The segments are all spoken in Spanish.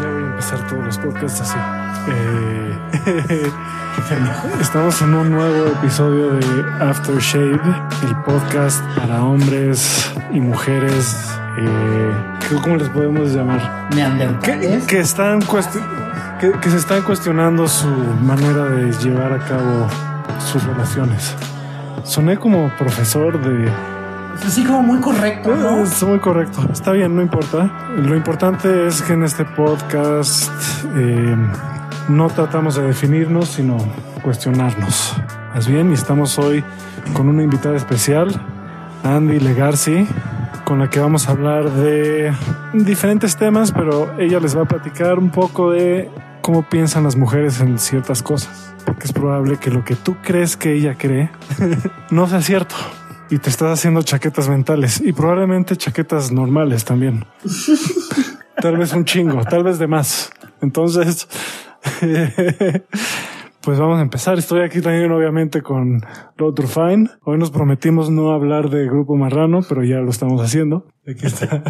Ya voy a empezar todos los podcasts así. Eh, estamos en un nuevo episodio de Aftershave, el podcast para hombres y mujeres. Eh, ¿Cómo les podemos llamar? Que, que están que, que se están cuestionando su manera de llevar a cabo sus relaciones. Soné como profesor de Es así como muy correcto, ¿no? es muy correcto. Está bien, no importa. Lo importante es que en este podcast eh, no tratamos de definirnos, sino cuestionarnos. Más bien, y estamos hoy con una invitada especial, Andy Legarci, con la que vamos a hablar de diferentes temas, pero ella les va a platicar un poco de cómo piensan las mujeres en ciertas cosas. Porque es probable que lo que tú crees que ella cree no sea cierto y te estás haciendo chaquetas mentales y probablemente chaquetas normales también. tal vez un chingo, tal vez de más. Entonces, pues vamos a empezar. Estoy aquí también obviamente con Rod Rufine. Hoy nos prometimos no hablar de Grupo Marrano, pero ya lo estamos haciendo. Aquí está.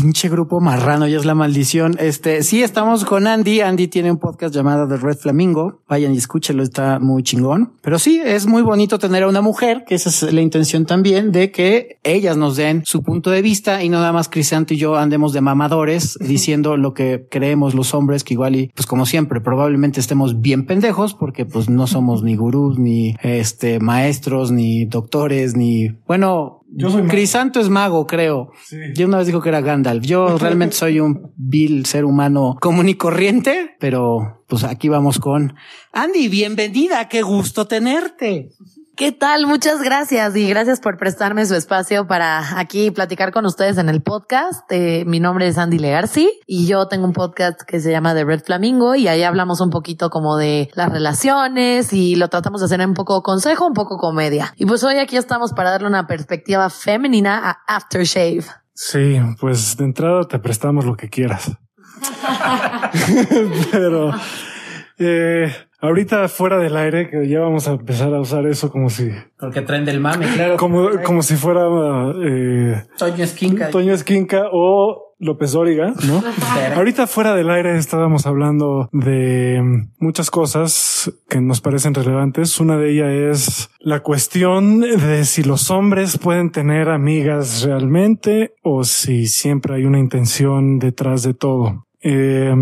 Finche grupo marrano, ya es la maldición. Este, sí, estamos con Andy. Andy tiene un podcast llamado The Red Flamingo. Vayan y escúchelo, está muy chingón. Pero sí, es muy bonito tener a una mujer, que esa es la intención también de que ellas nos den su punto de vista y no nada más Crisanto y yo andemos de mamadores diciendo lo que creemos los hombres, que igual y pues como siempre, probablemente estemos bien pendejos porque pues no somos ni gurús, ni este maestros, ni doctores, ni bueno, Yo soy mago. Crisanto es mago, creo. Sí. Yo una vez dijo que era Gandalf. Yo realmente soy un vil ser humano común y corriente, pero pues aquí vamos con Andy. Bienvenida. Qué gusto tenerte. ¿Qué tal? Muchas gracias y gracias por prestarme su espacio para aquí platicar con ustedes en el podcast. Eh, mi nombre es Andy Legarci y yo tengo un podcast que se llama The Red Flamingo y ahí hablamos un poquito como de las relaciones y lo tratamos de hacer en un poco consejo, un poco comedia. Y pues hoy aquí estamos para darle una perspectiva femenina a Aftershave. Sí, pues de entrada te prestamos lo que quieras. Pero eh, ahorita fuera del aire, que ya vamos a empezar a usar eso como si, Porque traen del mame, claro. como, como si fuera eh, Toño Esquinca. Toño Esquinca o López Dóriga, ¿no? Ahorita fuera del aire estábamos hablando de muchas cosas que nos parecen relevantes. Una de ellas es la cuestión de si los hombres pueden tener amigas realmente o si siempre hay una intención detrás de todo. Eh,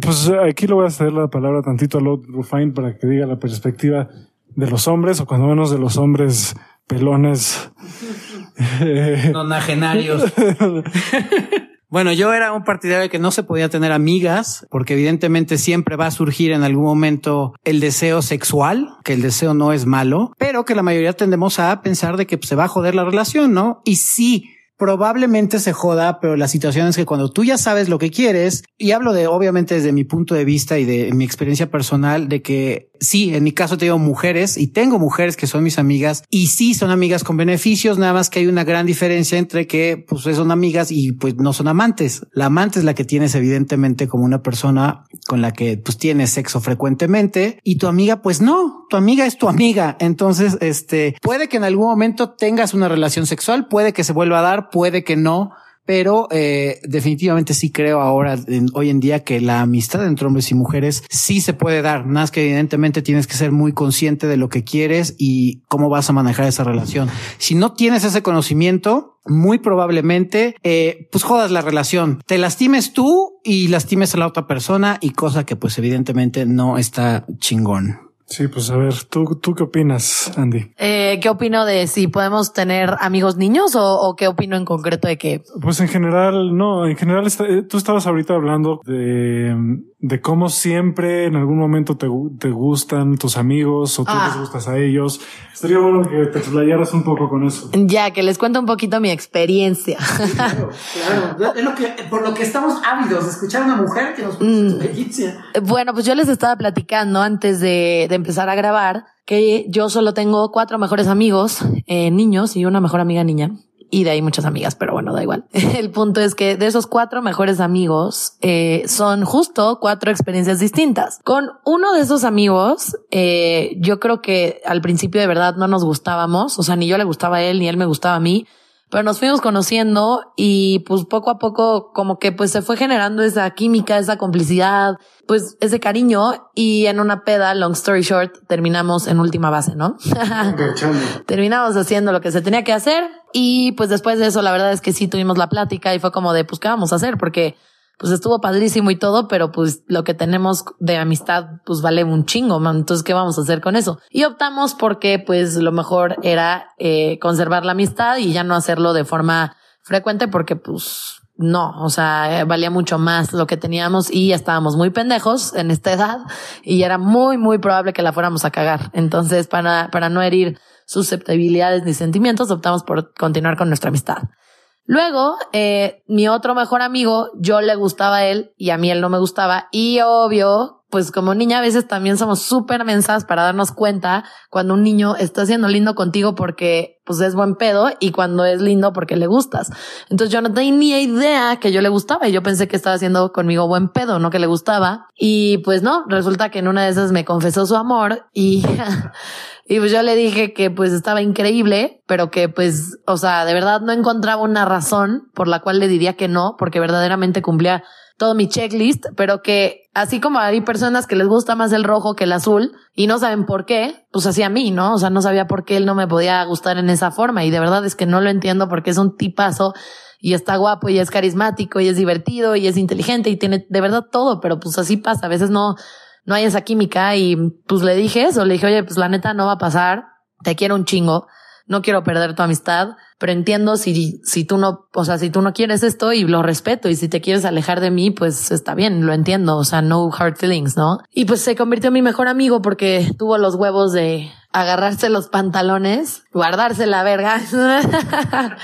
pues aquí le voy a ceder la palabra tantito a Lord Rufine para que diga la perspectiva de los hombres o cuando menos de los hombres pelones. Nonagenarios. Bueno, yo era un partidario de que no se podía tener amigas, porque evidentemente siempre va a surgir en algún momento el deseo sexual, que el deseo no es malo, pero que la mayoría tendemos a pensar de que pues, se va a joder la relación, ¿no? Y sí, probablemente se joda, pero la situación es que cuando tú ya sabes lo que quieres, y hablo de obviamente desde mi punto de vista y de mi experiencia personal, de que sí, en mi caso tengo mujeres y tengo mujeres que son mis amigas y sí son amigas con beneficios, nada más que hay una gran diferencia entre que pues son amigas y pues no son amantes. La amante es la que tienes evidentemente como una persona con la que pues tienes sexo frecuentemente y tu amiga pues no, tu amiga es tu amiga. Entonces, este, puede que en algún momento tengas una relación sexual, puede que se vuelva a dar, puede que no, pero eh, definitivamente sí creo ahora, en- hoy en día, que la amistad entre hombres y mujeres sí se puede dar. Más que evidentemente tienes que ser muy consciente de lo que quieres y cómo vas a manejar esa relación. Si no tienes ese conocimiento, muy probablemente, eh, pues jodas la relación. Te lastimes tú y lastimes a la otra persona y cosa que pues evidentemente no está chingón. Sí, pues a ver, ¿tú, tú qué opinas, Andy? Eh, ¿Qué opino de si podemos tener amigos niños o, o qué opino en concreto de que Pues en general, no, en general está- eh, tú estabas ahorita hablando de, de cómo siempre en algún momento te, te gustan tus amigos o tú Ah. les gustas a ellos. Estaría bueno que te explayaras un poco con eso. ya que les cuento un poquito mi experiencia? Claro, es lo que, por lo que estamos ávidos de escuchar a una mujer que nos su experiencia. Bueno, pues yo les estaba platicando antes de, de empezar a grabar que yo solo tengo cuatro mejores amigos, eh, niños y una mejor amiga niña. Y de ahí muchas amigas, pero bueno, da igual. El punto es que de esos cuatro mejores amigos eh, son justo cuatro experiencias distintas. Con uno de esos amigos, eh, yo creo que al principio de verdad no nos gustábamos, o sea, ni yo le gustaba a él, ni él me gustaba a mí pero nos fuimos conociendo y pues poco a poco como que pues se fue generando esa química, esa complicidad, pues ese cariño. Y en una peda, long story short, terminamos en última base, ¿no? terminamos haciendo lo que se tenía que hacer y pues después de eso la verdad es que sí tuvimos la plática y fue como de pues qué vamos a hacer porque pues estuvo padrísimo y todo, pero pues lo que tenemos de amistad pues vale un chingo. Entonces, ¿qué vamos a hacer con eso? Y optamos porque pues lo mejor era eh, conservar la amistad y ya no hacerlo de forma frecuente porque pues no, o sea, valía mucho más lo que teníamos y ya estábamos muy pendejos en esta edad y era muy, muy probable que la fuéramos a cagar. Entonces, para, para no herir susceptibilidades ni sentimientos, optamos por continuar con nuestra amistad. Luego, eh, mi otro mejor amigo, yo le gustaba a él y a mí él no me gustaba. Y obvio, pues como niña a veces también somos súper mensas para darnos cuenta cuando un niño está siendo lindo contigo porque pues es buen pedo y cuando es lindo porque le gustas. Entonces yo no tenía idea que yo le gustaba y yo pensé que estaba haciendo conmigo buen pedo, no que le gustaba. Y pues no, resulta que en una de esas me confesó su amor y Y pues yo le dije que pues estaba increíble, pero que pues, o sea, de verdad no encontraba una razón por la cual le diría que no, porque verdaderamente cumplía todo mi checklist, pero que así como hay personas que les gusta más el rojo que el azul y no saben por qué, pues así a mí, ¿no? O sea, no sabía por qué él no me podía gustar en esa forma y de verdad es que no lo entiendo porque es un tipazo y está guapo y es carismático y es divertido y es inteligente y tiene de verdad todo, pero pues así pasa, a veces no no hay esa química y pues le dije eso, le dije, oye, pues la neta no va a pasar, te quiero un chingo, no quiero perder tu amistad, pero entiendo si, si tú no, o sea, si tú no quieres esto y lo respeto y si te quieres alejar de mí, pues está bien, lo entiendo, o sea, no hard feelings, ¿no? Y pues se convirtió en mi mejor amigo porque tuvo los huevos de agarrarse los pantalones, guardarse la verga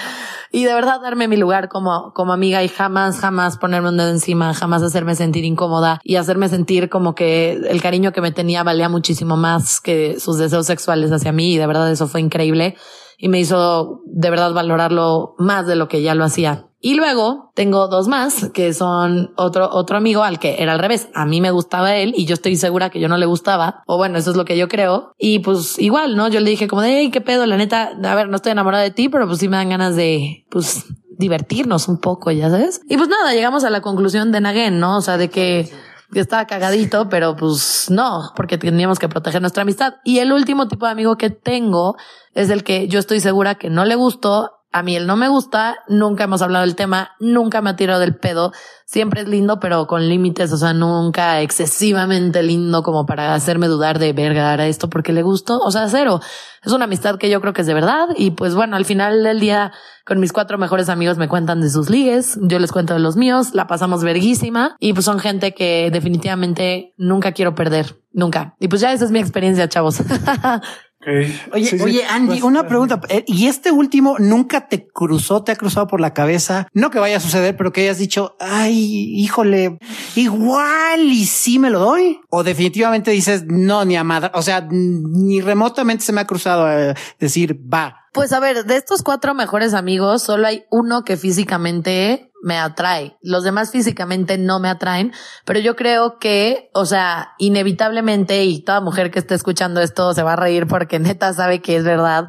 y de verdad darme mi lugar como, como amiga y jamás, jamás ponerme un dedo encima, jamás hacerme sentir incómoda y hacerme sentir como que el cariño que me tenía valía muchísimo más que sus deseos sexuales hacia mí y de verdad eso fue increíble y me hizo de verdad valorarlo más de lo que ya lo hacía. Y luego tengo dos más que son otro, otro amigo al que era al revés. A mí me gustaba él y yo estoy segura que yo no le gustaba. O bueno, eso es lo que yo creo. Y pues igual, ¿no? Yo le dije como de, hey, qué pedo, la neta, a ver, no estoy enamorada de ti, pero pues sí me dan ganas de, pues, divertirnos un poco, ya sabes. Y pues nada, llegamos a la conclusión de Naguen, ¿no? O sea, de que estaba cagadito, pero pues no, porque teníamos que proteger nuestra amistad. Y el último tipo de amigo que tengo es el que yo estoy segura que no le gustó a mí él no me gusta, nunca hemos hablado del tema, nunca me ha tirado del pedo, siempre es lindo, pero con límites, o sea, nunca excesivamente lindo como para hacerme dudar de verga, a esto porque le gustó, o sea, cero. Es una amistad que yo creo que es de verdad y pues bueno, al final del día con mis cuatro mejores amigos me cuentan de sus ligues, yo les cuento de los míos, la pasamos verguísima y pues son gente que definitivamente nunca quiero perder, nunca. Y pues ya esa es mi experiencia, chavos. Oye, oye, Andy, pues, una pregunta. Eh, ¿Y este último nunca te cruzó, te ha cruzado por la cabeza? No que vaya a suceder, pero que hayas dicho, ay, híjole, igual y sí me lo doy. O definitivamente dices, no, ni a madre. O sea, ni remotamente se me ha cruzado a decir, va. Pues a ver, de estos cuatro mejores amigos, solo hay uno que físicamente me atrae. Los demás físicamente no me atraen, pero yo creo que, o sea, inevitablemente, y toda mujer que esté escuchando esto se va a reír porque neta sabe que es verdad,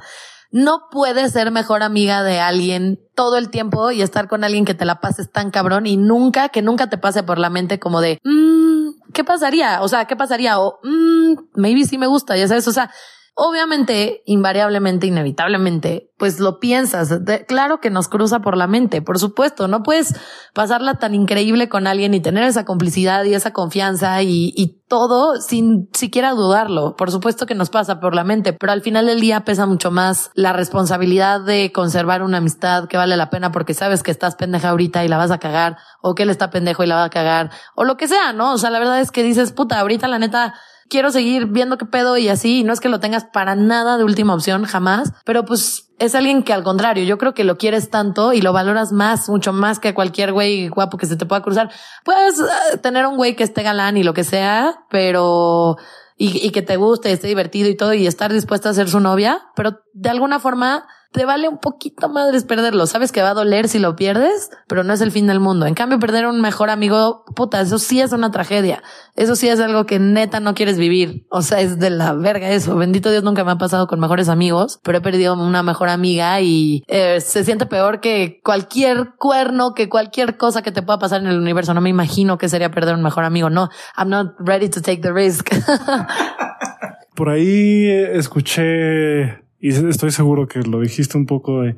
no puedes ser mejor amiga de alguien todo el tiempo y estar con alguien que te la pases tan cabrón y nunca, que nunca te pase por la mente como de, mmm, ¿qué pasaría? O sea, ¿qué pasaría? O, mmm, maybe sí me gusta, ya sabes, o sea, Obviamente, invariablemente, inevitablemente, pues lo piensas. claro que nos cruza por la mente, por supuesto. No puedes pasarla tan increíble con alguien y tener esa complicidad y esa confianza y, y todo sin siquiera dudarlo. Por supuesto que nos pasa por la mente, pero al final del día pesa mucho más la responsabilidad de conservar una amistad que vale la pena porque sabes que estás pendeja ahorita y la vas a cagar o que él está pendejo y la va a cagar o lo que sea, ¿no? O sea, la verdad es que dices, puta, ahorita la neta quiero seguir viendo qué pedo y así, y no es que lo tengas para nada de última opción, jamás, pero pues es alguien que al contrario, yo creo que lo quieres tanto y lo valoras más, mucho más que cualquier güey guapo que se te pueda cruzar. Puedes eh, tener un güey que esté galán y lo que sea, pero y, y que te guste, esté divertido y todo y estar dispuesta a ser su novia, pero de alguna forma te vale un poquito madres perderlo. Sabes que va a doler si lo pierdes, pero no es el fin del mundo. En cambio, perder un mejor amigo, puta, eso sí es una tragedia. Eso sí es algo que neta no quieres vivir. O sea, es de la verga eso. Bendito Dios nunca me ha pasado con mejores amigos, pero he perdido una mejor amiga y eh, se siente peor que cualquier cuerno, que cualquier cosa que te pueda pasar en el universo. No me imagino que sería perder un mejor amigo. No, I'm not ready to take the risk. Por ahí escuché, y estoy seguro que lo dijiste un poco de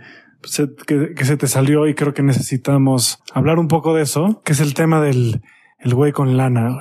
que, que, se te salió y creo que necesitamos hablar un poco de eso, que es el tema del el güey con lana.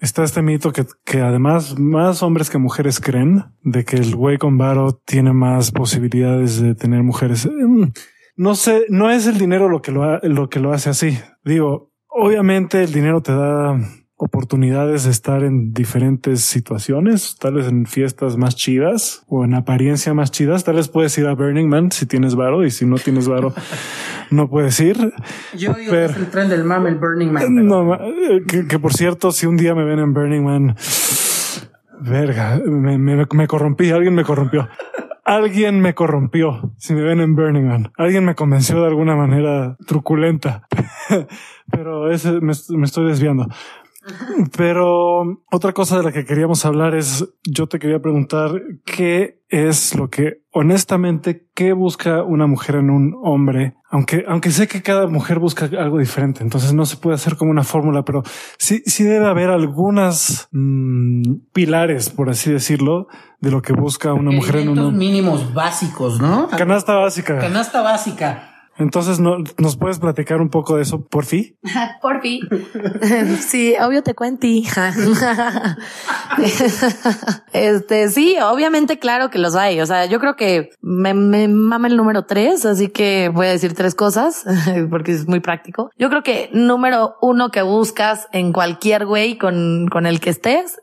Está este mito que, que además más hombres que mujeres creen de que el güey con varo tiene más posibilidades de tener mujeres. Mm, no sé, no es el dinero lo que lo, lo que lo hace así. Digo, obviamente el dinero te da oportunidades de estar en diferentes situaciones, tal vez en fiestas más chidas o en apariencia más chidas. Tal vez puedes ir a Burning Man si tienes varo y si no tienes varo no puedes ir. Yo digo que es el tren del mame, el Burning Man. No, que, por cierto, si un día me ven en Burning Man, verga, me, me, me corrompí, alguien me corrompió. Alguien me corrompió. Si me ven en Burning Man, alguien me convenció de alguna manera truculenta, pero ese me, me estoy desviando. Pero otra cosa de la que queríamos hablar es, yo te quería preguntar qué es lo que honestamente, qué busca una mujer en un hombre, aunque, aunque sé que cada mujer busca algo diferente, entonces no se puede hacer como una fórmula, pero sí, sí debe haber algunas mm, pilares, por así decirlo, de lo que busca una mujer en un hombre. mínimos básicos, ¿no? Canasta básica. Canasta básica. Entonces, ¿no, ¿nos puedes platicar un poco de eso, por fin? por fin. sí, obvio te cuento, hija. este, sí, obviamente, claro que los hay. O sea, yo creo que me, me mama el número tres, así que voy a decir tres cosas porque es muy práctico. Yo creo que número uno que buscas en cualquier güey con, con el que estés.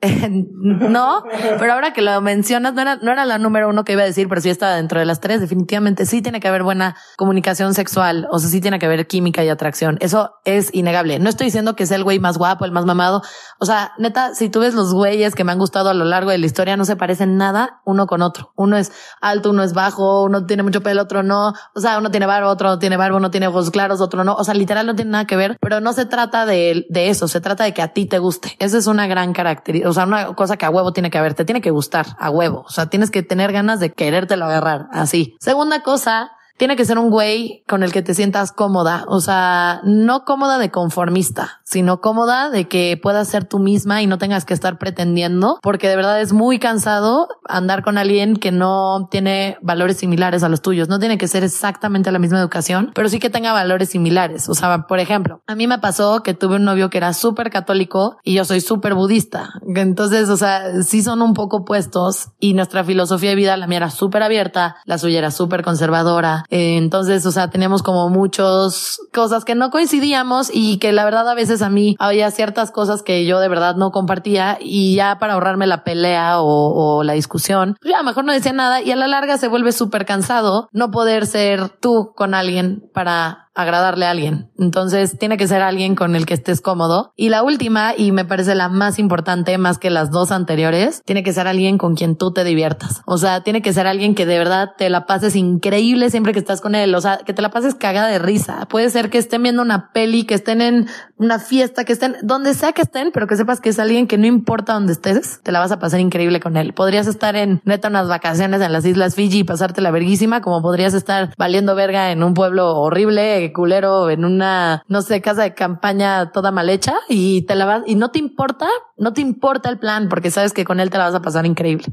no, pero ahora que lo mencionas, no era, no era la número uno que iba a decir, pero sí está dentro de las tres. Definitivamente sí tiene que haber buena comunicación sexual, o sea, sí tiene que haber química y atracción. Eso es innegable. No estoy diciendo que sea el güey más guapo, el más mamado. O sea, neta, si tú ves los güeyes que me han gustado a lo largo de la historia, no se parecen nada uno con otro. Uno es alto, uno es bajo, uno tiene mucho pelo, otro no. O sea, uno tiene barba, otro no tiene barba, uno tiene ojos claros, otro no. O sea, literal no tiene nada que ver, pero no se trata de, de eso. Se trata de que a ti te guste. Esa es una gran característica. O sea, una cosa que a huevo tiene que haber. Te tiene que gustar a huevo. O sea, tienes que tener ganas de querértelo agarrar así. Segunda cosa, tiene que ser un güey con el que te sientas cómoda, o sea, no cómoda de conformista, sino cómoda de que puedas ser tú misma y no tengas que estar pretendiendo, porque de verdad es muy cansado andar con alguien que no tiene valores similares a los tuyos. No tiene que ser exactamente la misma educación, pero sí que tenga valores similares. O sea, por ejemplo, a mí me pasó que tuve un novio que era súper católico y yo soy súper budista. Entonces, o sea, sí son un poco opuestos y nuestra filosofía de vida, la mía era súper abierta, la suya era súper conservadora eh, entonces, o sea, teníamos como muchas cosas que no coincidíamos y que la verdad a veces a mí había ciertas cosas que yo de verdad no compartía y ya para ahorrarme la pelea o, la discusión, pues ya mejor no decía nada y a la larga se vuelve súper cansado no poder ser tú con alguien para agradarle a alguien. Entonces tiene que ser alguien con el que estés cómodo. Y la última, y me parece la más importante, más que las dos anteriores, tiene que ser alguien con quien tú te diviertas. O sea, tiene que ser alguien que de verdad te la pases increíble siempre que estás con él. O sea, que te la pases cagada de risa. Puede ser que estén viendo una peli, que estén en una fiesta, que estén donde sea que estén, pero que sepas que es alguien que no importa dónde estés, te la vas a pasar increíble con él. Podrías estar en neta unas vacaciones en las Islas Fiji y pasarte la verguísima, como podrías estar valiendo verga en un pueblo horrible culero en una, no sé, casa de campaña toda mal hecha y te la vas, y no te importa, no te importa el plan porque sabes que con él te la vas a pasar increíble.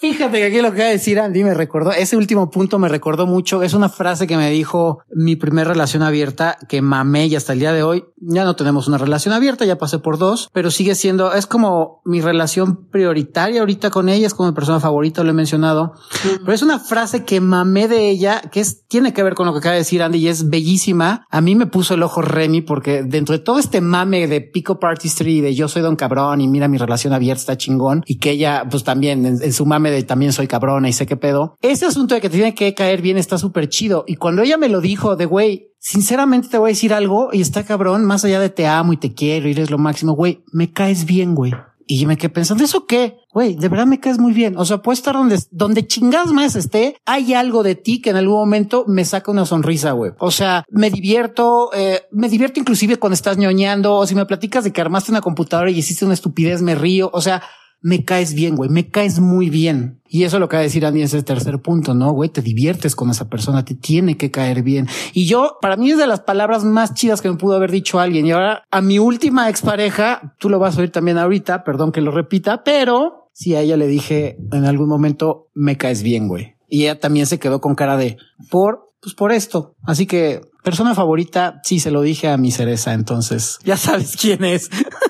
Fíjate que aquí lo que va a decir Andy me recordó, ese último punto me recordó mucho, es una frase que me dijo mi primera relación abierta que mamé y hasta el día de hoy ya no tenemos una relación abierta, ya pasé por dos, pero sigue siendo, es como mi relación prioritaria ahorita con ella, es como mi persona favorita, lo he mencionado, pero es una frase que mamé de ella, que es, tiene que ver con lo que acaba de decir Andy y es bellísima. A mí me puso el ojo Remy porque dentro de todo este mame de Pico Artistry, de yo soy don cabrón y mira mi relación abierta está chingón y que ella pues también en su mame de también soy cabrona y sé qué pedo. Ese asunto de que te tiene que caer bien está súper chido. Y cuando ella me lo dijo de güey, sinceramente te voy a decir algo y está cabrón, más allá de te amo y te quiero y eres lo máximo, güey, me caes bien, güey. y me quedé pensando, ¿eso qué? Güey, de verdad me caes muy bien. O sea, puedo estar donde, donde chingadas más esté, hay algo de ti que en algún momento me saca una sonrisa, güey. O sea, me divierto, eh, me divierto inclusive cuando estás ñoñando, o si me platicas de que armaste una computadora y hiciste una estupidez, me río. O sea, me caes bien, güey, me caes muy bien. Y eso lo que va a decir Andy en ese tercer punto, ¿no? Güey, te diviertes con esa persona, te tiene que caer bien. Y yo, para mí es de las palabras más chidas que me pudo haber dicho alguien. Y ahora a mi última expareja, tú lo vas a oír también ahorita, perdón que lo repita, pero sí a ella le dije en algún momento, me caes bien, güey. Y ella también se quedó con cara de, por, pues por esto. Así que persona favorita, sí, se lo dije a mi cereza, entonces ya sabes quién es.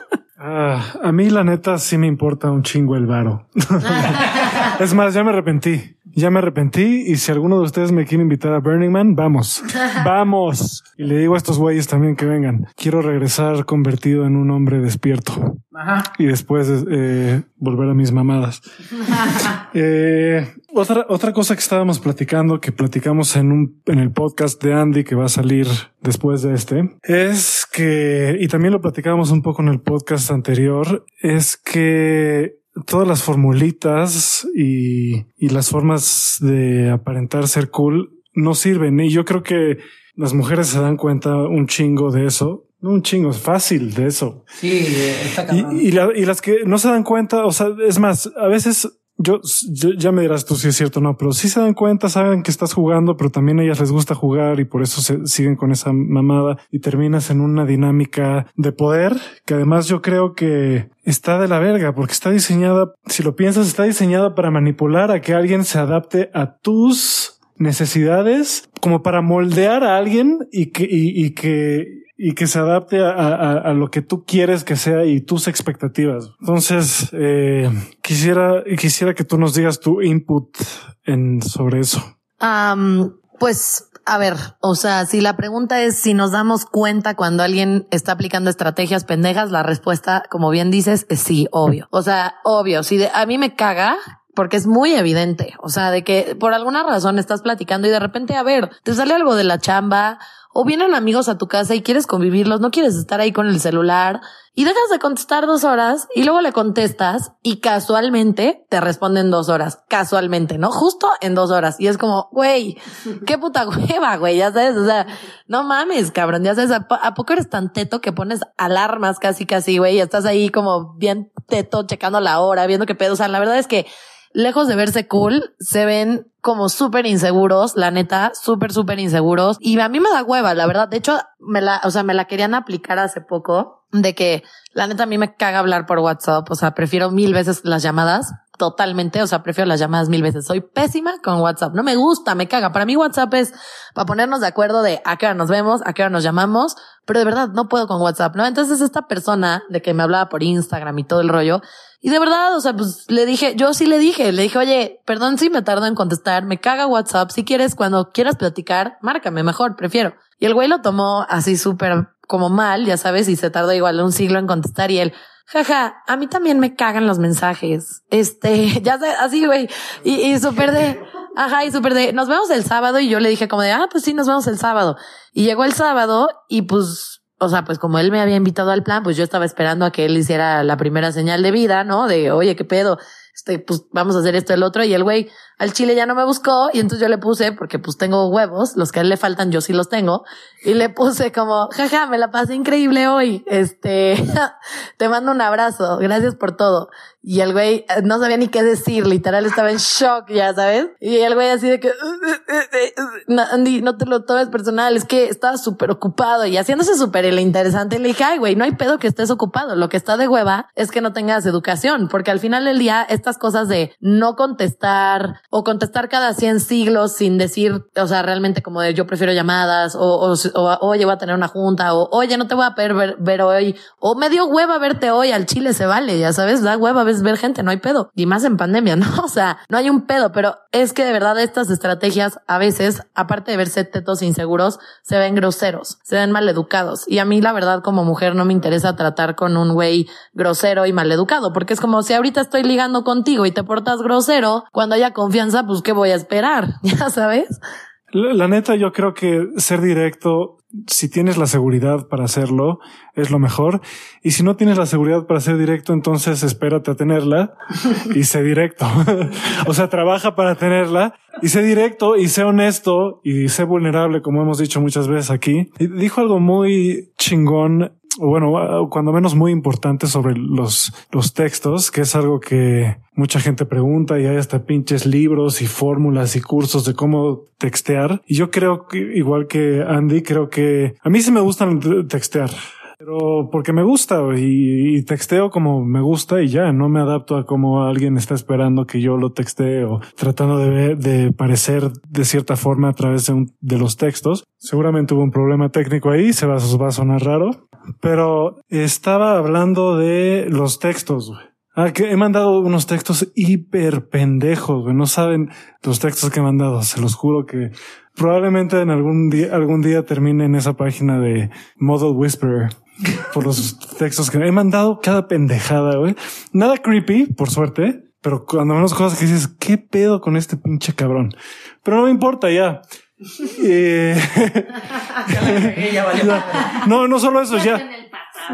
Ah, a mí la neta sí me importa un chingo el varo. es más, ya me arrepentí. Ya me arrepentí y si alguno de ustedes me quiere invitar a Burning Man, vamos, vamos. Y le digo a estos güeyes también que vengan. Quiero regresar convertido en un hombre despierto. Y después eh, volver a mis mamadas. eh, otra, otra cosa que estábamos platicando, que platicamos en un, en el podcast de Andy que va a salir después de este, es que, y también lo platicábamos un poco en el podcast anterior, es que todas las formulitas y, y las formas de aparentar ser cool no sirven. Y yo creo que las mujeres se dan cuenta un chingo de eso. No un chingo, es fácil de eso. Sí, está y, y, la, y las que no se dan cuenta, o sea, es más, a veces yo, ya me dirás tú si es cierto o no, pero sí se dan cuenta, saben que estás jugando, pero también a ellas les gusta jugar y por eso se siguen con esa mamada y terminas en una dinámica de poder que además yo creo que está de la verga porque está diseñada, si lo piensas, está diseñada para manipular a que alguien se adapte a tus necesidades como para moldear a alguien y que, y, y que y que se adapte a, a, a, lo que tú quieres que sea y tus expectativas. Entonces, eh, quisiera, quisiera que tú nos digas tu input en sobre eso. Um, pues, a ver, o sea, si la pregunta es si nos damos cuenta cuando alguien está aplicando estrategias pendejas, la respuesta, como bien dices, es sí, obvio. O sea, obvio. Si de, a mí me caga porque es muy evidente. O sea, de que por alguna razón estás platicando y de repente, a ver, te sale algo de la chamba o vienen amigos a tu casa y quieres convivirlos, no quieres estar ahí con el celular y dejas de contestar dos horas y luego le contestas y casualmente te responden dos horas, casualmente, ¿no? Justo en dos horas. Y es como, güey, qué puta hueva, güey, ya sabes, o sea, no mames, cabrón, ya sabes, ¿a, poco eres tan teto que pones alarmas casi, casi, güey, y estás ahí como bien teto, checando la hora, viendo qué pedo, o sea, la verdad es que lejos de verse cool, se ven como súper inseguros, la neta, súper, súper inseguros. Y a mí me da hueva, la verdad. De hecho, me la, o sea, me la querían aplicar hace poco de que la neta a mí me caga hablar por WhatsApp. O sea, prefiero mil veces las llamadas totalmente. O sea, prefiero las llamadas mil veces. Soy pésima con WhatsApp. No me gusta, me caga. Para mí WhatsApp es para ponernos de acuerdo de a qué hora nos vemos, a qué hora nos llamamos. Pero de verdad no puedo con WhatsApp, ¿no? Entonces esta persona de que me hablaba por Instagram y todo el rollo, y de verdad, o sea, pues le dije, yo sí le dije, le dije, oye, perdón si me tardo en contestar, me caga WhatsApp, si quieres, cuando quieras platicar, márcame mejor, prefiero. Y el güey lo tomó así súper como mal, ya sabes, y se tardó igual un siglo en contestar y él, jaja, a mí también me cagan los mensajes. Este, ya sé, así, güey, y, y súper de, ajá, y súper de, nos vemos el sábado y yo le dije como de, ah, pues sí, nos vemos el sábado. Y llegó el sábado y pues o sea, pues como él me había invitado al plan, pues yo estaba esperando a que él hiciera la primera señal de vida, ¿no? De, oye, qué pedo, este, pues vamos a hacer esto, el otro. Y el güey al chile ya no me buscó. Y entonces yo le puse, porque pues tengo huevos, los que a él le faltan, yo sí los tengo. Y le puse como, jaja, me la pasé increíble hoy. Este, te mando un abrazo. Gracias por todo. Y el güey eh, no sabía ni qué decir, literal estaba en shock, ya sabes. Y el güey así de que, no, Andy, no te lo tomes personal, es que estaba súper ocupado y haciéndose súper interesante. Le dije, ay, güey, no hay pedo que estés ocupado. Lo que está de hueva es que no tengas educación, porque al final del día estas cosas de no contestar o contestar cada 100 siglos sin decir, o sea, realmente como de yo prefiero llamadas o, o, o oye, voy a tener una junta o oye, no te voy a poder ver, hoy o me dio hueva verte hoy al chile se vale, ya sabes, da hueva ves ver gente, no hay pedo. Y más en pandemia, ¿no? O sea, no hay un pedo, pero es que de verdad estas estrategias a veces, aparte de verse tetos inseguros, se ven groseros, se ven maleducados. Y a mí la verdad como mujer no me interesa tratar con un güey grosero y maleducado, porque es como si ahorita estoy ligando contigo y te portas grosero, cuando haya confianza, pues qué voy a esperar, ya sabes. La, la, neta, yo creo que ser directo si tienes la seguridad para hacerlo, es lo mejor. Y si no tienes la seguridad para ser directo, entonces espérate a tenerla y sé directo. o sea, trabaja para tenerla y sé directo y sé honesto y sé vulnerable, como hemos dicho muchas veces aquí. Dijo algo muy chingón bueno, cuando menos muy importante sobre los, los textos, que es algo que mucha gente pregunta y hay hasta pinches libros y fórmulas y cursos de cómo textear. Y yo creo que, igual que Andy, creo que a mí sí me gustan textear. Pero porque me gusta y, texteo como me gusta y ya no me adapto a cómo alguien está esperando que yo lo textee o tratando de, de parecer de cierta forma a través de, de los textos. Seguramente hubo un problema técnico ahí, se va, va a sonar raro, pero estaba hablando de los textos. Ah, que he mandado unos textos hiper pendejos, güey. No saben los textos que he mandado. Se los juro que probablemente en algún día, algún día termine en esa página de Model Whisperer por los textos que he mandado cada pendejada, güey. Nada creepy, por suerte, pero cuando menos cosas que dices, ¿qué pedo con este pinche cabrón? Pero no me importa ya. Eh, no, no solo eso, ya.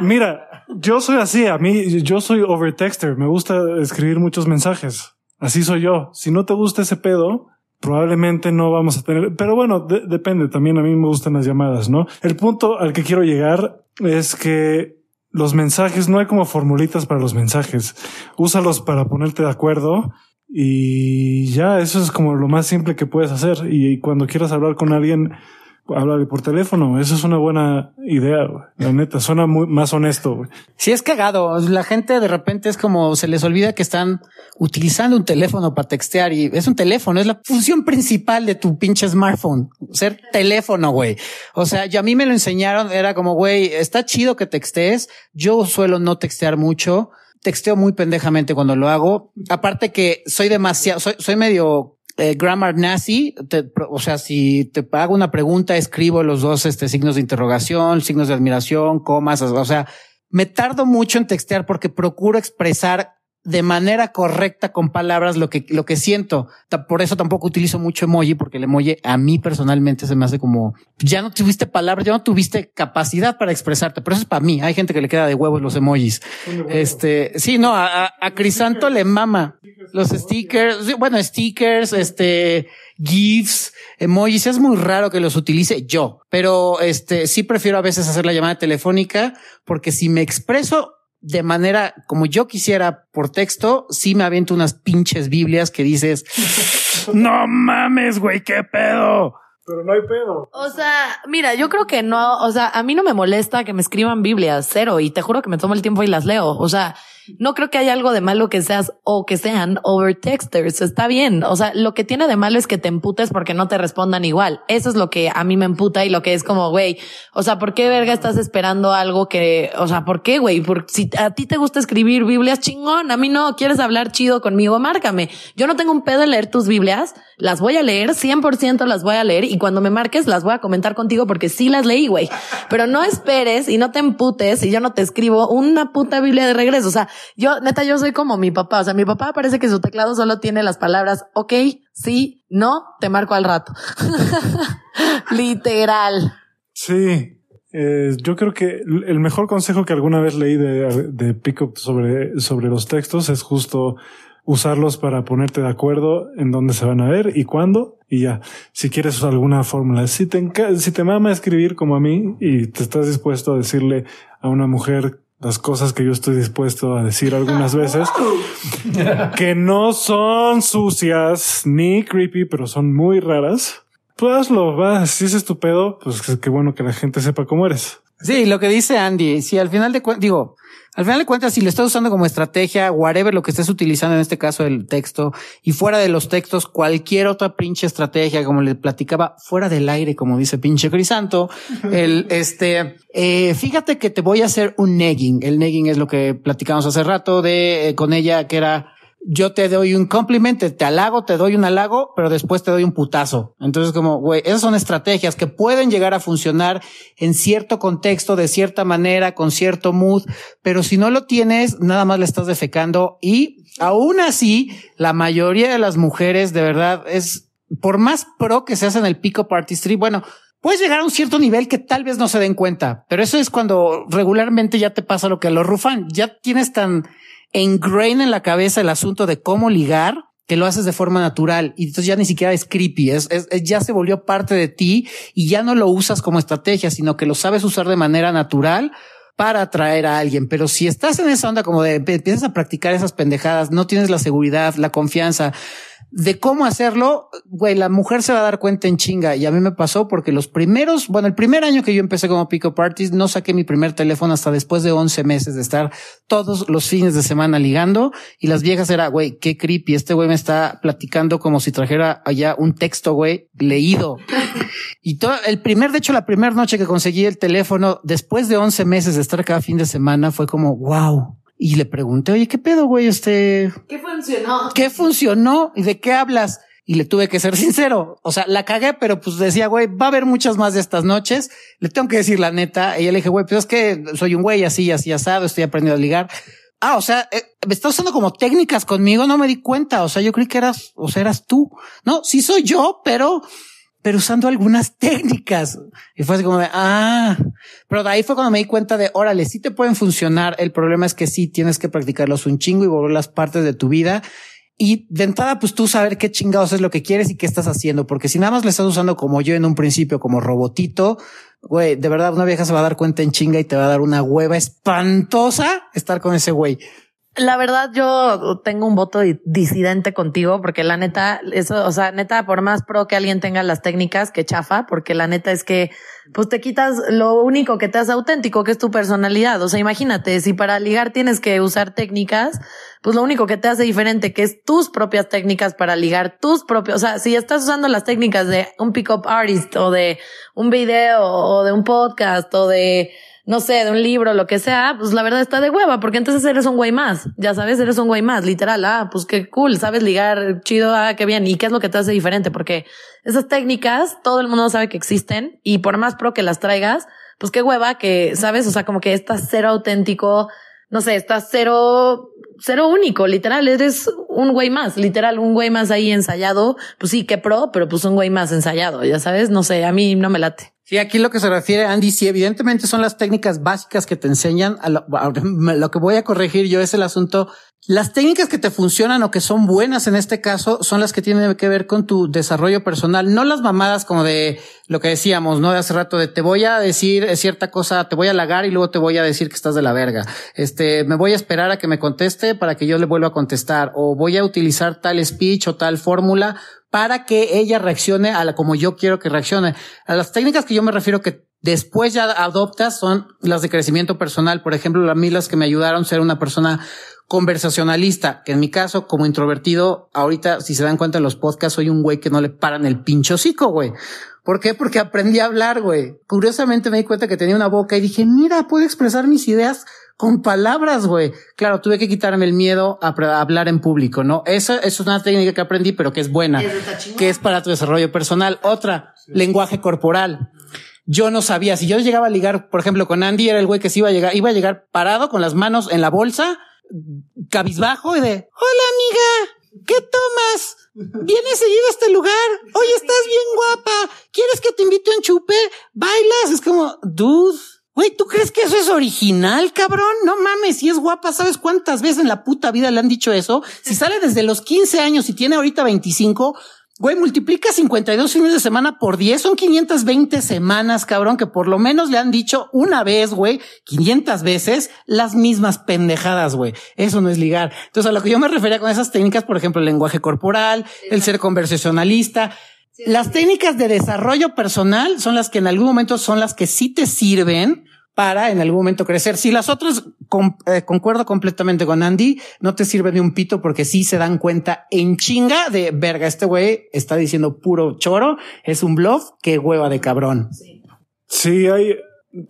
Mira, yo soy así, a mí, yo soy overtexter, me gusta escribir muchos mensajes. Así soy yo. Si no te gusta ese pedo, probablemente no vamos a tener, pero bueno, depende, también a mí me gustan las llamadas, ¿no? El punto al que quiero llegar es que los mensajes, no hay como formulitas para los mensajes. Úsalos para ponerte de acuerdo y ya, eso es como lo más simple que puedes hacer. Y cuando quieras hablar con alguien, Habla por teléfono. Eso es una buena idea. La neta, suena muy más honesto. Güey. Sí, es cagado. La gente de repente es como se les olvida que están utilizando un teléfono para textear y es un teléfono. Es la función principal de tu pinche smartphone. Ser teléfono, güey. O sea, yo a mí me lo enseñaron. Era como, güey, está chido que textees. Yo suelo no textear mucho texteo muy pendejamente cuando lo hago. Aparte que soy demasiado, soy, soy medio eh, grammar nazi, o sea, si te hago una pregunta, escribo los dos este, signos de interrogación, signos de admiración, comas, o sea, me tardo mucho en textear porque procuro expresar de manera correcta con palabras lo que, lo que siento. Por eso tampoco utilizo mucho emoji, porque el emoji a mí personalmente se me hace como, ya no tuviste palabras, ya no tuviste capacidad para expresarte, pero eso es para mí. Hay gente que le queda de huevos los emojis. Este, sí, no, a, a Crisanto le mama los stickers, bueno, stickers, este, GIFs, emojis. Es muy raro que los utilice yo, pero este, sí prefiero a veces hacer la llamada telefónica porque si me expreso de manera como yo quisiera por texto, sí me aviento unas pinches Biblias que dices, no mames, güey, qué pedo. Pero no hay pedo. O sea, mira, yo creo que no, o sea, a mí no me molesta que me escriban Biblias, cero, y te juro que me tomo el tiempo y las leo. O sea, no creo que haya algo de malo que seas o que sean overtexters. Está bien. O sea, lo que tiene de malo es que te emputes porque no te respondan igual. Eso es lo que a mí me emputa y lo que es como, güey, o sea, ¿por qué verga estás esperando algo que, o sea, ¿por qué, güey? Porque si a ti te gusta escribir Biblias, chingón. A mí no. ¿Quieres hablar chido conmigo? Márcame. Yo no tengo un pedo en leer tus Biblias. Las voy a leer, 100% las voy a leer y cuando me marques las voy a comentar contigo porque sí las leí, güey. Pero no esperes y no te emputes y yo no te escribo una puta Biblia de regreso. O sea, yo, neta, yo soy como mi papá. O sea, mi papá parece que su teclado solo tiene las palabras, ok, sí, no, te marco al rato. Literal. Sí. Eh, yo creo que el mejor consejo que alguna vez leí de, de Pickup sobre, sobre los textos es justo usarlos para ponerte de acuerdo en dónde se van a ver y cuándo y ya. Si quieres alguna fórmula, si te, si te mama escribir como a mí y te estás dispuesto a decirle a una mujer las cosas que yo estoy dispuesto a decir algunas veces, que no son sucias ni creepy, pero son muy raras, pues hazlo, va, si es estupendo, pues qué bueno que la gente sepa cómo eres. Sí, lo que dice Andy, si al final de cuentas, digo, al final de cuentas, si lo estás usando como estrategia, whatever lo que estés utilizando en este caso el texto y fuera de los textos, cualquier otra pinche estrategia, como le platicaba, fuera del aire, como dice pinche Crisanto, el, este, eh, fíjate que te voy a hacer un negging. El negging es lo que platicamos hace rato de, eh, con ella, que era, yo te doy un compliment, te halago, te doy un halago, pero después te doy un putazo. Entonces, como, güey, esas son estrategias que pueden llegar a funcionar en cierto contexto, de cierta manera, con cierto mood, pero si no lo tienes, nada más le estás defecando y aún así, la mayoría de las mujeres, de verdad, es, por más pro que se hacen el pico party street, bueno, puedes llegar a un cierto nivel que tal vez no se den cuenta, pero eso es cuando regularmente ya te pasa lo que a los rufan, ya tienes tan ingrained en la cabeza el asunto de cómo ligar que lo haces de forma natural y entonces ya ni siquiera es creepy, es, ya se volvió parte de ti y ya no lo usas como estrategia, sino que lo sabes usar de manera natural para atraer a alguien. Pero si estás en esa onda como de empiezas a practicar esas pendejadas, no tienes la seguridad, la confianza, de cómo hacerlo, güey, la mujer se va a dar cuenta en chinga. Y a mí me pasó porque los primeros, bueno, el primer año que yo empecé como pick-up artist, no saqué mi primer teléfono hasta después de 11 meses de estar todos los fines de semana ligando. Y las viejas era, güey, qué creepy. Este güey me está platicando como si trajera allá un texto, güey, leído. Y todo, el primer, de hecho, la primera noche que conseguí el teléfono, después de 11 meses de estar cada fin de semana, fue como, wow, y le pregunté, oye, ¿qué pedo, güey? Este. ¿Qué funcionó? ¿Qué funcionó? ¿Y de qué hablas? Y le tuve que ser sincero. O sea, la cagué, pero pues decía, güey, va a haber muchas más de estas noches. Le tengo que decir la neta. Y ella le dije, güey, pues es que soy un güey así, así asado, estoy aprendiendo a ligar. Ah, o sea, eh, me estás usando como técnicas conmigo, no me di cuenta. O sea, yo creí que eras, o sea, eras tú. No, sí soy yo, pero pero usando algunas técnicas. Y fue así como de, ah, pero de ahí fue cuando me di cuenta de, órale, sí te pueden funcionar. El problema es que sí tienes que practicarlos un chingo y volver las partes de tu vida. Y de entrada, pues tú saber qué chingados es lo que quieres y qué estás haciendo. Porque si nada más le estás usando como yo en un principio, como robotito, güey, de verdad una vieja se va a dar cuenta en chinga y te va a dar una hueva espantosa estar con ese güey. La verdad, yo tengo un voto disidente contigo porque la neta, eso, o sea, neta, por más pro que alguien tenga las técnicas que chafa, porque la neta es que, pues te quitas lo único que te hace auténtico, que es tu personalidad. O sea, imagínate, si para ligar tienes que usar técnicas, pues lo único que te hace diferente, que es tus propias técnicas para ligar, tus propios, o sea, si estás usando las técnicas de un pick-up artist o de un video o de un podcast o de, no sé, de un libro, lo que sea, pues la verdad está de hueva, porque entonces eres un güey más, ya sabes, eres un güey más, literal, ah, pues qué cool, sabes ligar, chido, ah, qué bien, y qué es lo que te hace diferente, porque esas técnicas todo el mundo sabe que existen y por más pro que las traigas, pues qué hueva que, sabes, o sea, como que estás cero auténtico, no sé, estás cero, cero único, literal, eres un güey más, literal, un güey más ahí ensayado, pues sí, qué pro, pero pues un güey más ensayado, ya sabes, no sé, a mí no me late. Sí, aquí lo que se refiere, Andy, sí, evidentemente son las técnicas básicas que te enseñan. A lo, lo, que voy a corregir yo es el asunto. Las técnicas que te funcionan o que son buenas en este caso son las que tienen que ver con tu desarrollo personal, no las mamadas como de lo que decíamos, ¿no? De hace rato de te voy a decir cierta cosa, te voy a halagar y luego te voy a decir que estás de la verga. Este, me voy a esperar a que me conteste para que yo le vuelva a contestar o voy a utilizar tal speech o tal fórmula para que ella reaccione a la como yo quiero que reaccione. A las técnicas que yo me refiero que después ya adoptas son las de crecimiento personal. Por ejemplo, a mí las que me ayudaron a ser una persona conversacionalista, que en mi caso, como introvertido, ahorita, si se dan cuenta en los podcasts, soy un güey que no le paran el pincho hocico, güey. ¿Por qué? Porque aprendí a hablar, güey. Curiosamente me di cuenta que tenía una boca y dije, mira, puedo expresar mis ideas con palabras, güey. Claro, tuve que quitarme el miedo a, hablar en público, ¿no? Eso, es una técnica que aprendí, pero que es buena, que es para tu desarrollo personal. Otra, lenguaje corporal. Yo no sabía, si yo llegaba a ligar, por ejemplo, con Andy, era el güey que se iba a llegar, iba a llegar parado con las manos en la bolsa, cabizbajo y de, hola amiga, ¿qué tomas? ¿Vienes seguido a este lugar? Oye, estás bien guapa. ¿Quieres que te invite a un chupe? ¿Bailas? Es como, dude Güey, ¿tú crees que eso es original, cabrón? No mames, si es guapa, ¿sabes cuántas veces en la puta vida le han dicho eso? Si sale desde los 15 años y tiene ahorita 25, güey, multiplica 52 fines de semana por 10, son 520 semanas, cabrón, que por lo menos le han dicho una vez, güey, 500 veces las mismas pendejadas, güey. Eso no es ligar. Entonces, a lo que yo me refería con esas técnicas, por ejemplo, el lenguaje corporal, el ser conversacionalista, las técnicas de desarrollo personal son las que en algún momento son las que sí te sirven para en algún momento crecer. Si las otras eh, concuerdo completamente con Andy, no te sirve de un pito porque sí se dan cuenta en chinga de verga. Este güey está diciendo puro choro, es un bluff, qué hueva de cabrón. Sí, hay,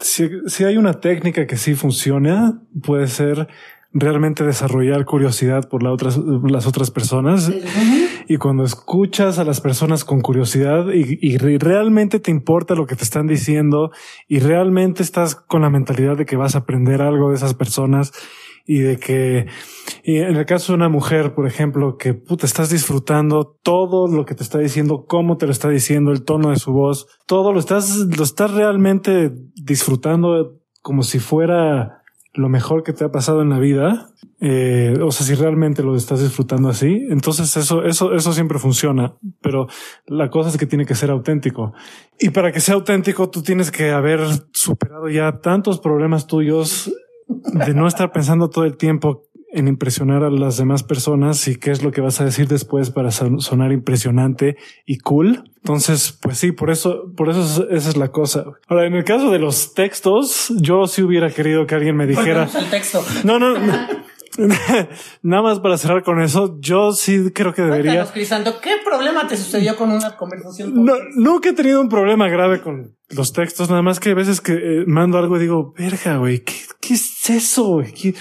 si hay una técnica que sí funciona, puede ser realmente desarrollar curiosidad por la otras, las otras personas. Y cuando escuchas a las personas con curiosidad y, y, realmente te importa lo que te están diciendo y realmente estás con la mentalidad de que vas a aprender algo de esas personas y de que y en el caso de una mujer, por ejemplo, que puta, estás disfrutando todo lo que te está diciendo, cómo te lo está diciendo, el tono de su voz, todo lo estás, lo estás realmente disfrutando como si fuera lo mejor que te ha pasado en la vida. Eh, o sea, si realmente lo estás disfrutando así, entonces eso, eso, eso siempre funciona. Pero la cosa es que tiene que ser auténtico. Y para que sea auténtico, tú tienes que haber superado ya tantos problemas tuyos de no estar pensando todo el tiempo en impresionar a las demás personas y qué es lo que vas a decir después para sonar impresionante y cool. Entonces, pues sí, por eso, por eso esa es la cosa. Ahora, en el caso de los textos, yo sí hubiera querido que alguien me dijera. El texto. No, no. Nada más para cerrar con eso, yo sí creo que debería. Cuéntanos, ¿qué problema te sucedió con una conversación? No, nunca he tenido un problema grave con los textos, nada más que a veces que eh, mando algo y digo, verga, güey, ¿qué, ¿qué, es eso? ¿Qué,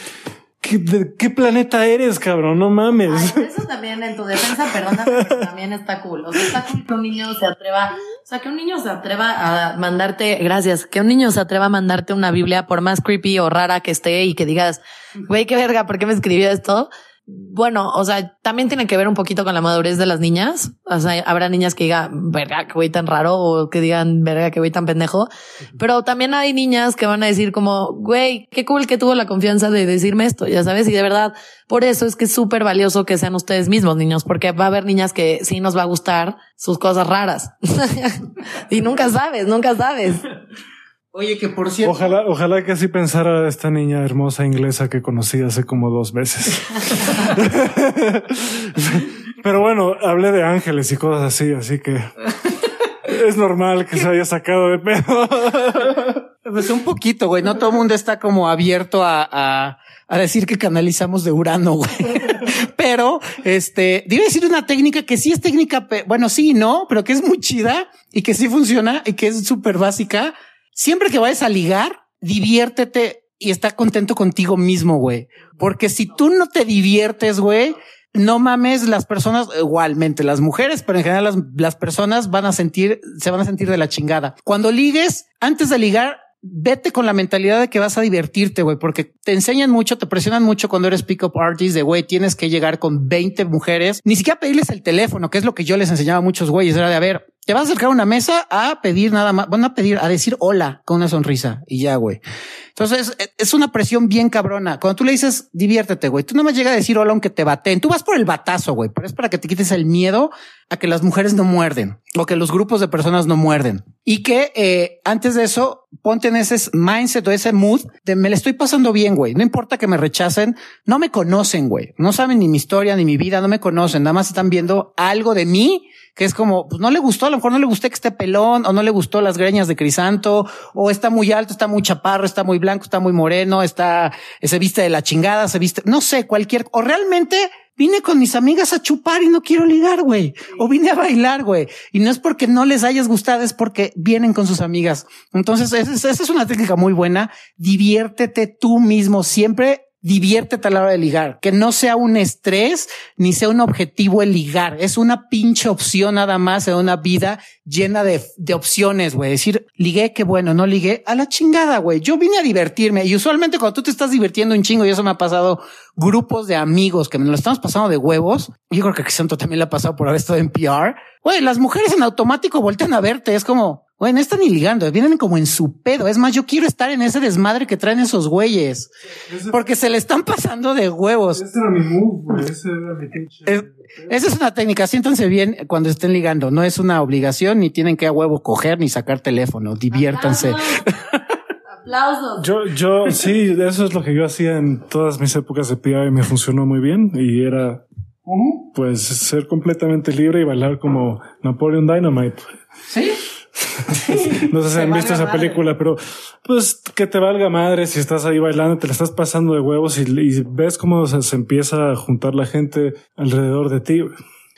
¿Qué, ¿De qué planeta eres, cabrón? No mames. eso también en tu defensa, perdóname, también está cool. O sea, está cool que un niño se atreva, o sea, que un niño se atreva a mandarte, gracias, que un niño se atreva a mandarte una Biblia, por más creepy o rara que esté y que digas, güey, qué verga, ¿por qué me escribió esto? Bueno, o sea, también tiene que ver un poquito con la madurez de las niñas. O sea, habrá niñas que digan, verga, que voy tan raro, o que digan, verga, que voy tan pendejo. Pero también hay niñas que van a decir como, güey, qué cool que tuvo la confianza de decirme esto, ya sabes, y de verdad, por eso es que es súper valioso que sean ustedes mismos, niños, porque va a haber niñas que sí nos va a gustar sus cosas raras. y nunca sabes, nunca sabes. Oye, que por cierto. Ojalá, ojalá que así pensara esta niña hermosa inglesa que conocí hace como dos meses. Pero bueno, hablé de ángeles y cosas así, así que es normal que se haya sacado de pedo. Pues un poquito, güey. No todo el mundo está como abierto a, a, a decir que canalizamos de Urano, güey. Pero, este, debe decir una técnica que sí es técnica, bueno, sí, no, pero que es muy chida y que sí funciona y que es súper básica siempre que vayas a ligar, diviértete y está contento contigo mismo, güey. Porque si tú no te diviertes, güey, no mames, las personas, igualmente las mujeres, pero en general las, las personas van a sentir, se van a sentir de la chingada. Cuando ligues, antes de ligar, vete con la mentalidad de que vas a divertirte, güey, porque te enseñan mucho, te presionan mucho cuando eres pick-up artist de, güey, tienes que llegar con 20 mujeres, ni siquiera pedirles el teléfono, que es lo que yo les enseñaba a muchos güeyes, era de, a ver, te vas a acercar a una mesa a pedir nada más, van a pedir, a decir hola con una sonrisa y ya, güey. Entonces e, es una presión bien cabrona. Cuando tú le dices diviértete, güey, tú no me llega a decir hola aunque te baten. Tú vas por el batazo, güey, pero es para que te quites el miedo a que las mujeres no muerden o que los grupos de personas no muerden y que eh, antes de eso ponte en ese mindset o ese mood de me le estoy pasando bien, güey. No importa que me rechacen, no me conocen, güey. No saben ni mi historia ni mi vida, no me conocen. Nada más están viendo algo de mí que es como, pues no le gustó, a lo mejor no le gustó que esté pelón, o no le gustó las greñas de Crisanto, o está muy alto, está muy chaparro, está muy blanco, está muy moreno, está, se viste de la chingada, se viste, no sé, cualquier, o realmente vine con mis amigas a chupar y no quiero ligar, güey. O vine a bailar, güey. Y no es porque no les hayas gustado, es porque vienen con sus amigas. Entonces, esa es una técnica muy buena. Diviértete tú mismo. Siempre diviértete a la hora de ligar, que no sea un estrés ni sea un objetivo el ligar. Es una pinche opción nada más en una vida llena de, de opciones, güey. Decir, ligué, qué bueno, no ligué, a la chingada, güey. Yo vine a divertirme y usualmente cuando tú te estás divirtiendo un chingo, y eso me ha pasado grupos de amigos que me lo estamos pasando de huevos. Yo creo que Santo también le ha pasado por haber estado en PR. Güey, las mujeres en automático voltean a verte. Es como, Güey, no están ni ligando, vienen como en su pedo. Es más, yo quiero estar en ese desmadre que traen esos güeyes. porque se le están pasando de huevos. Ese era mi move, Ese era mi esa es una técnica. Siéntanse bien cuando estén ligando. No es una obligación, ni tienen que a huevo coger ni sacar teléfono. Diviértanse. Aplausos. Yo, yo, sí, eso es lo que yo hacía en todas mis épocas de PI y me funcionó muy bien. Y era, pues, ser completamente libre y bailar como Napoleon Dynamite. Sí. no sé si han visto esa película, pero pues que te valga madre si estás ahí bailando, te la estás pasando de huevos y, ves cómo se, empieza a juntar la gente alrededor de ti.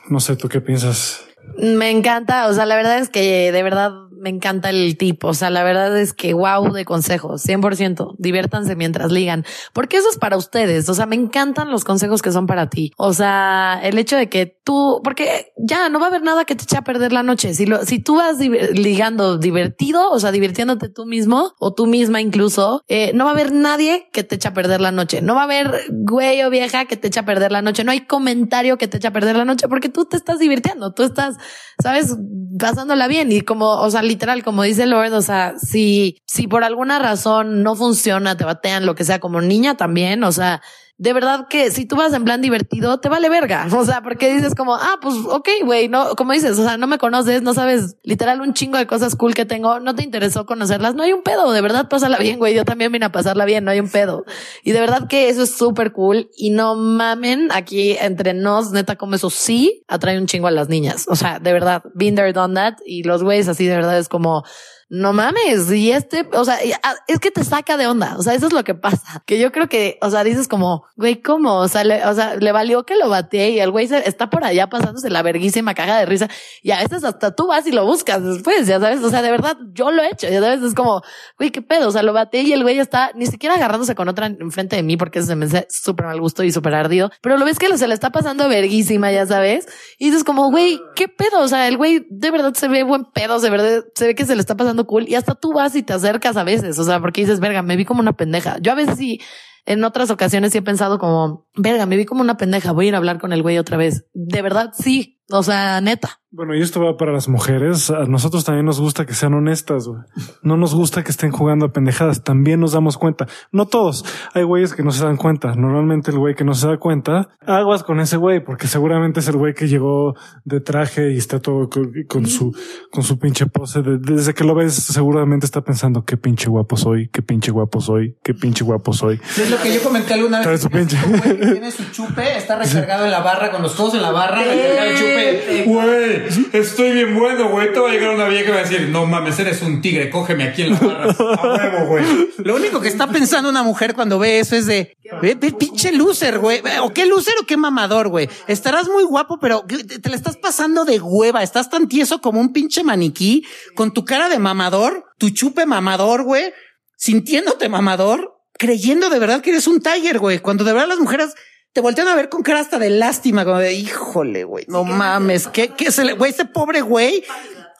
No sé, ¿tú qué piensas? Me encanta, o sea, la verdad es que de verdad me encanta el tipo. O sea, la verdad es que wow de consejos, 100%. Diviértanse mientras ligan, porque eso es para ustedes. O sea, me encantan los consejos que son para ti. O sea, el hecho de que tú, porque ya no va a haber nada que te eche a perder la noche. Si lo, si tú vas ligando divertido, o sea, divirtiéndote tú mismo o tú misma incluso, eh, no va a haber nadie que te eche a perder la noche. No va a haber güey o vieja que te eche a perder la noche. No hay comentario que te eche a perder la noche porque tú te estás divirtiendo. Tú estás, sabes, pasándola bien y como, o sea, literal, como dice Lord, o sea, si, si por alguna razón no funciona, te batean, lo que sea, como niña también, o sea, de verdad que si tú vas en plan divertido, te vale verga. O sea, porque dices como, ah, pues ok, güey, no, como dices, o sea, no me conoces, no sabes literal un chingo de cosas cool que tengo, no te interesó conocerlas, no hay un pedo, de verdad pásala bien, güey. Yo también vine a pasarla bien, no hay un pedo. Y de verdad que eso es súper cool y no mamen aquí entre nos, neta, como eso sí atrae un chingo a las niñas. O sea, de verdad, been there, done that y los güeyes así de verdad es como, no mames, y este, o sea, ah, es que te saca de onda, o sea, eso es lo que pasa, que yo creo que, o sea, dices como, güey, ¿cómo? O sea, le, o sea, le valió que lo bateé y el güey está por allá pasándose la verguísima caga de risa y a veces hasta tú vas y lo buscas después, ya sabes, o sea, de verdad, yo lo he hecho, ya sabes, es como, güey, qué pedo, o sea, lo bateé y el güey está ni siquiera agarrándose con otra enfrente de mí porque se me hace súper mal gusto y súper ardido, pero lo ves que se le está pasando verguísima, ya sabes, y dices como, güey, qué pedo, o sea, el güey de verdad se ve buen pedo, se ve, se ve que se le está pasando cool y hasta tú vas y te acercas a veces, o sea, porque dices, verga, me vi como una pendeja. Yo a veces sí, en otras ocasiones sí he pensado como, verga, me vi como una pendeja, voy a ir a hablar con el güey otra vez. De verdad, sí, o sea, neta. Bueno, y esto va para las mujeres. A nosotros también nos gusta que sean honestas. Güey. No nos gusta que estén jugando a pendejadas. También nos damos cuenta. No todos. Hay güeyes que no se dan cuenta. Normalmente el güey que no se da cuenta, aguas con ese güey, porque seguramente es el güey que llegó de traje y está todo con, su, con su pinche pose. desde que lo ves, seguramente está pensando qué pinche guapo soy, qué pinche guapo soy, qué pinche guapo soy. Es lo que yo comenté alguna vez. Su pinche. tiene su chupe, está recargado en la barra, con los codos en la barra, recargado el chupe. Güey estoy bien bueno, güey. Te va a llegar una vieja y va a decir, no mames, eres un tigre, cógeme aquí en la barra. A huevo, güey. Lo único que está pensando una mujer cuando ve eso es de, ve, pinche loser, güey. O qué loser o qué mamador, güey. Estarás muy guapo, pero te la estás pasando de hueva. Estás tan tieso como un pinche maniquí con tu cara de mamador, tu chupe mamador, güey, sintiéndote mamador, creyendo de verdad que eres un tiger, güey. Cuando de verdad las mujeres te voltean a ver con cara hasta de lástima, como de híjole, güey, no mames, ¿qué, qué se le, güey, ese pobre güey.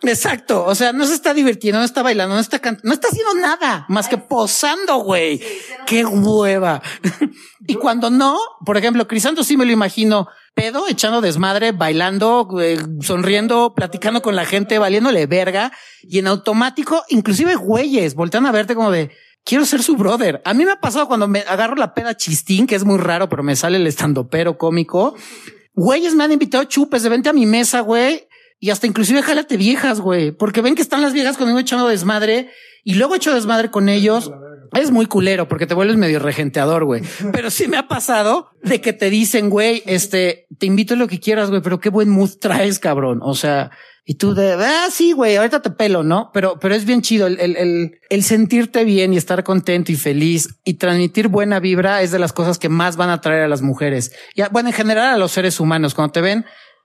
Exacto. O sea, no se está divirtiendo, no está bailando, no está cantando, no está haciendo nada más que posando, güey. Qué hueva. y cuando no, por ejemplo, Crisanto sí me lo imagino pedo, echando desmadre, bailando, eh, sonriendo, platicando con la gente, valiéndole verga y en automático, inclusive güeyes voltean a verte como de, quiero ser su brother. A mí me ha pasado cuando me agarro la peda chistín, que es muy raro, pero me sale el estandopero cómico. Güeyes me han invitado chupes de vente a mi mesa, güey. Y hasta inclusive jálate viejas, güey. Porque ven que están las viejas conmigo echando desmadre y luego echo desmadre con ellos. Es muy culero porque te vuelves medio regenteador, güey. Pero sí me ha pasado de que te dicen, güey, este, te invito a lo que quieras, güey, pero qué buen mood traes, cabrón. O sea, y tú de, ah, sí, güey, ahorita te pelo, ¿no? Pero, pero es bien chido el, el, el, sentirte bien y estar contento y feliz y transmitir buena vibra es de las cosas que más van a atraer a las mujeres. Y bueno, en general a los seres humanos, cuando te ven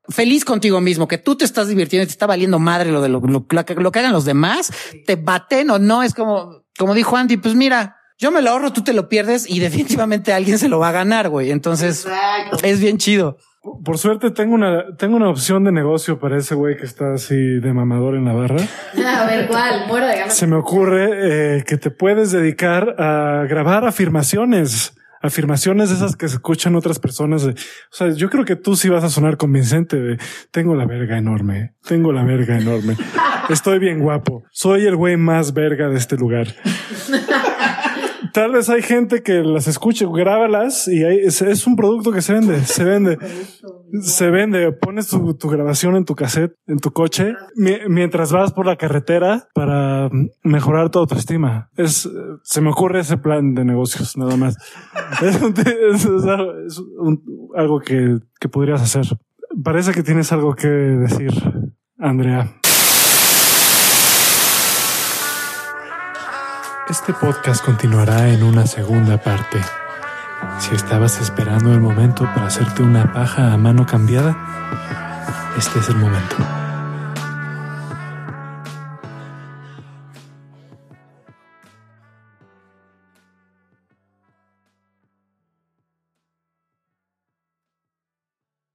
feliz contigo mismo, que tú te estás divirtiendo y te está valiendo madre lo de lo, lo, lo que hagan los demás, te baten o no, es como, como dijo Andy, pues mira, yo me lo ahorro, tú te lo pierdes y definitivamente alguien se lo va a ganar, güey. Entonces es bien chido. Por suerte tengo una, tengo una opción de negocio para ese güey que está así de mamador en la barra. A ver, ¿cuál? Muero de Se me ocurre eh, que te puedes dedicar a grabar afirmaciones. Afirmaciones esas que se escuchan otras personas. o sea, yo creo que tú sí vas a sonar convincente de tengo la verga enorme, tengo la verga enorme, estoy bien guapo, soy el güey más verga de este lugar. Tal vez hay gente que las escuche, grábalas y es, un producto que se vende, se vende, se vende. Pones tu, grabación en tu cassette, en tu coche, mientras vas por la carretera para mejorar tu autoestima. Es, se me ocurre ese plan de negocios, nada más. es, algo que, que podrías hacer. Parece que tienes algo que decir, Andrea. Este podcast continuará en una segunda parte. Si estabas esperando el momento para hacerte una paja a mano cambiada, este es el momento.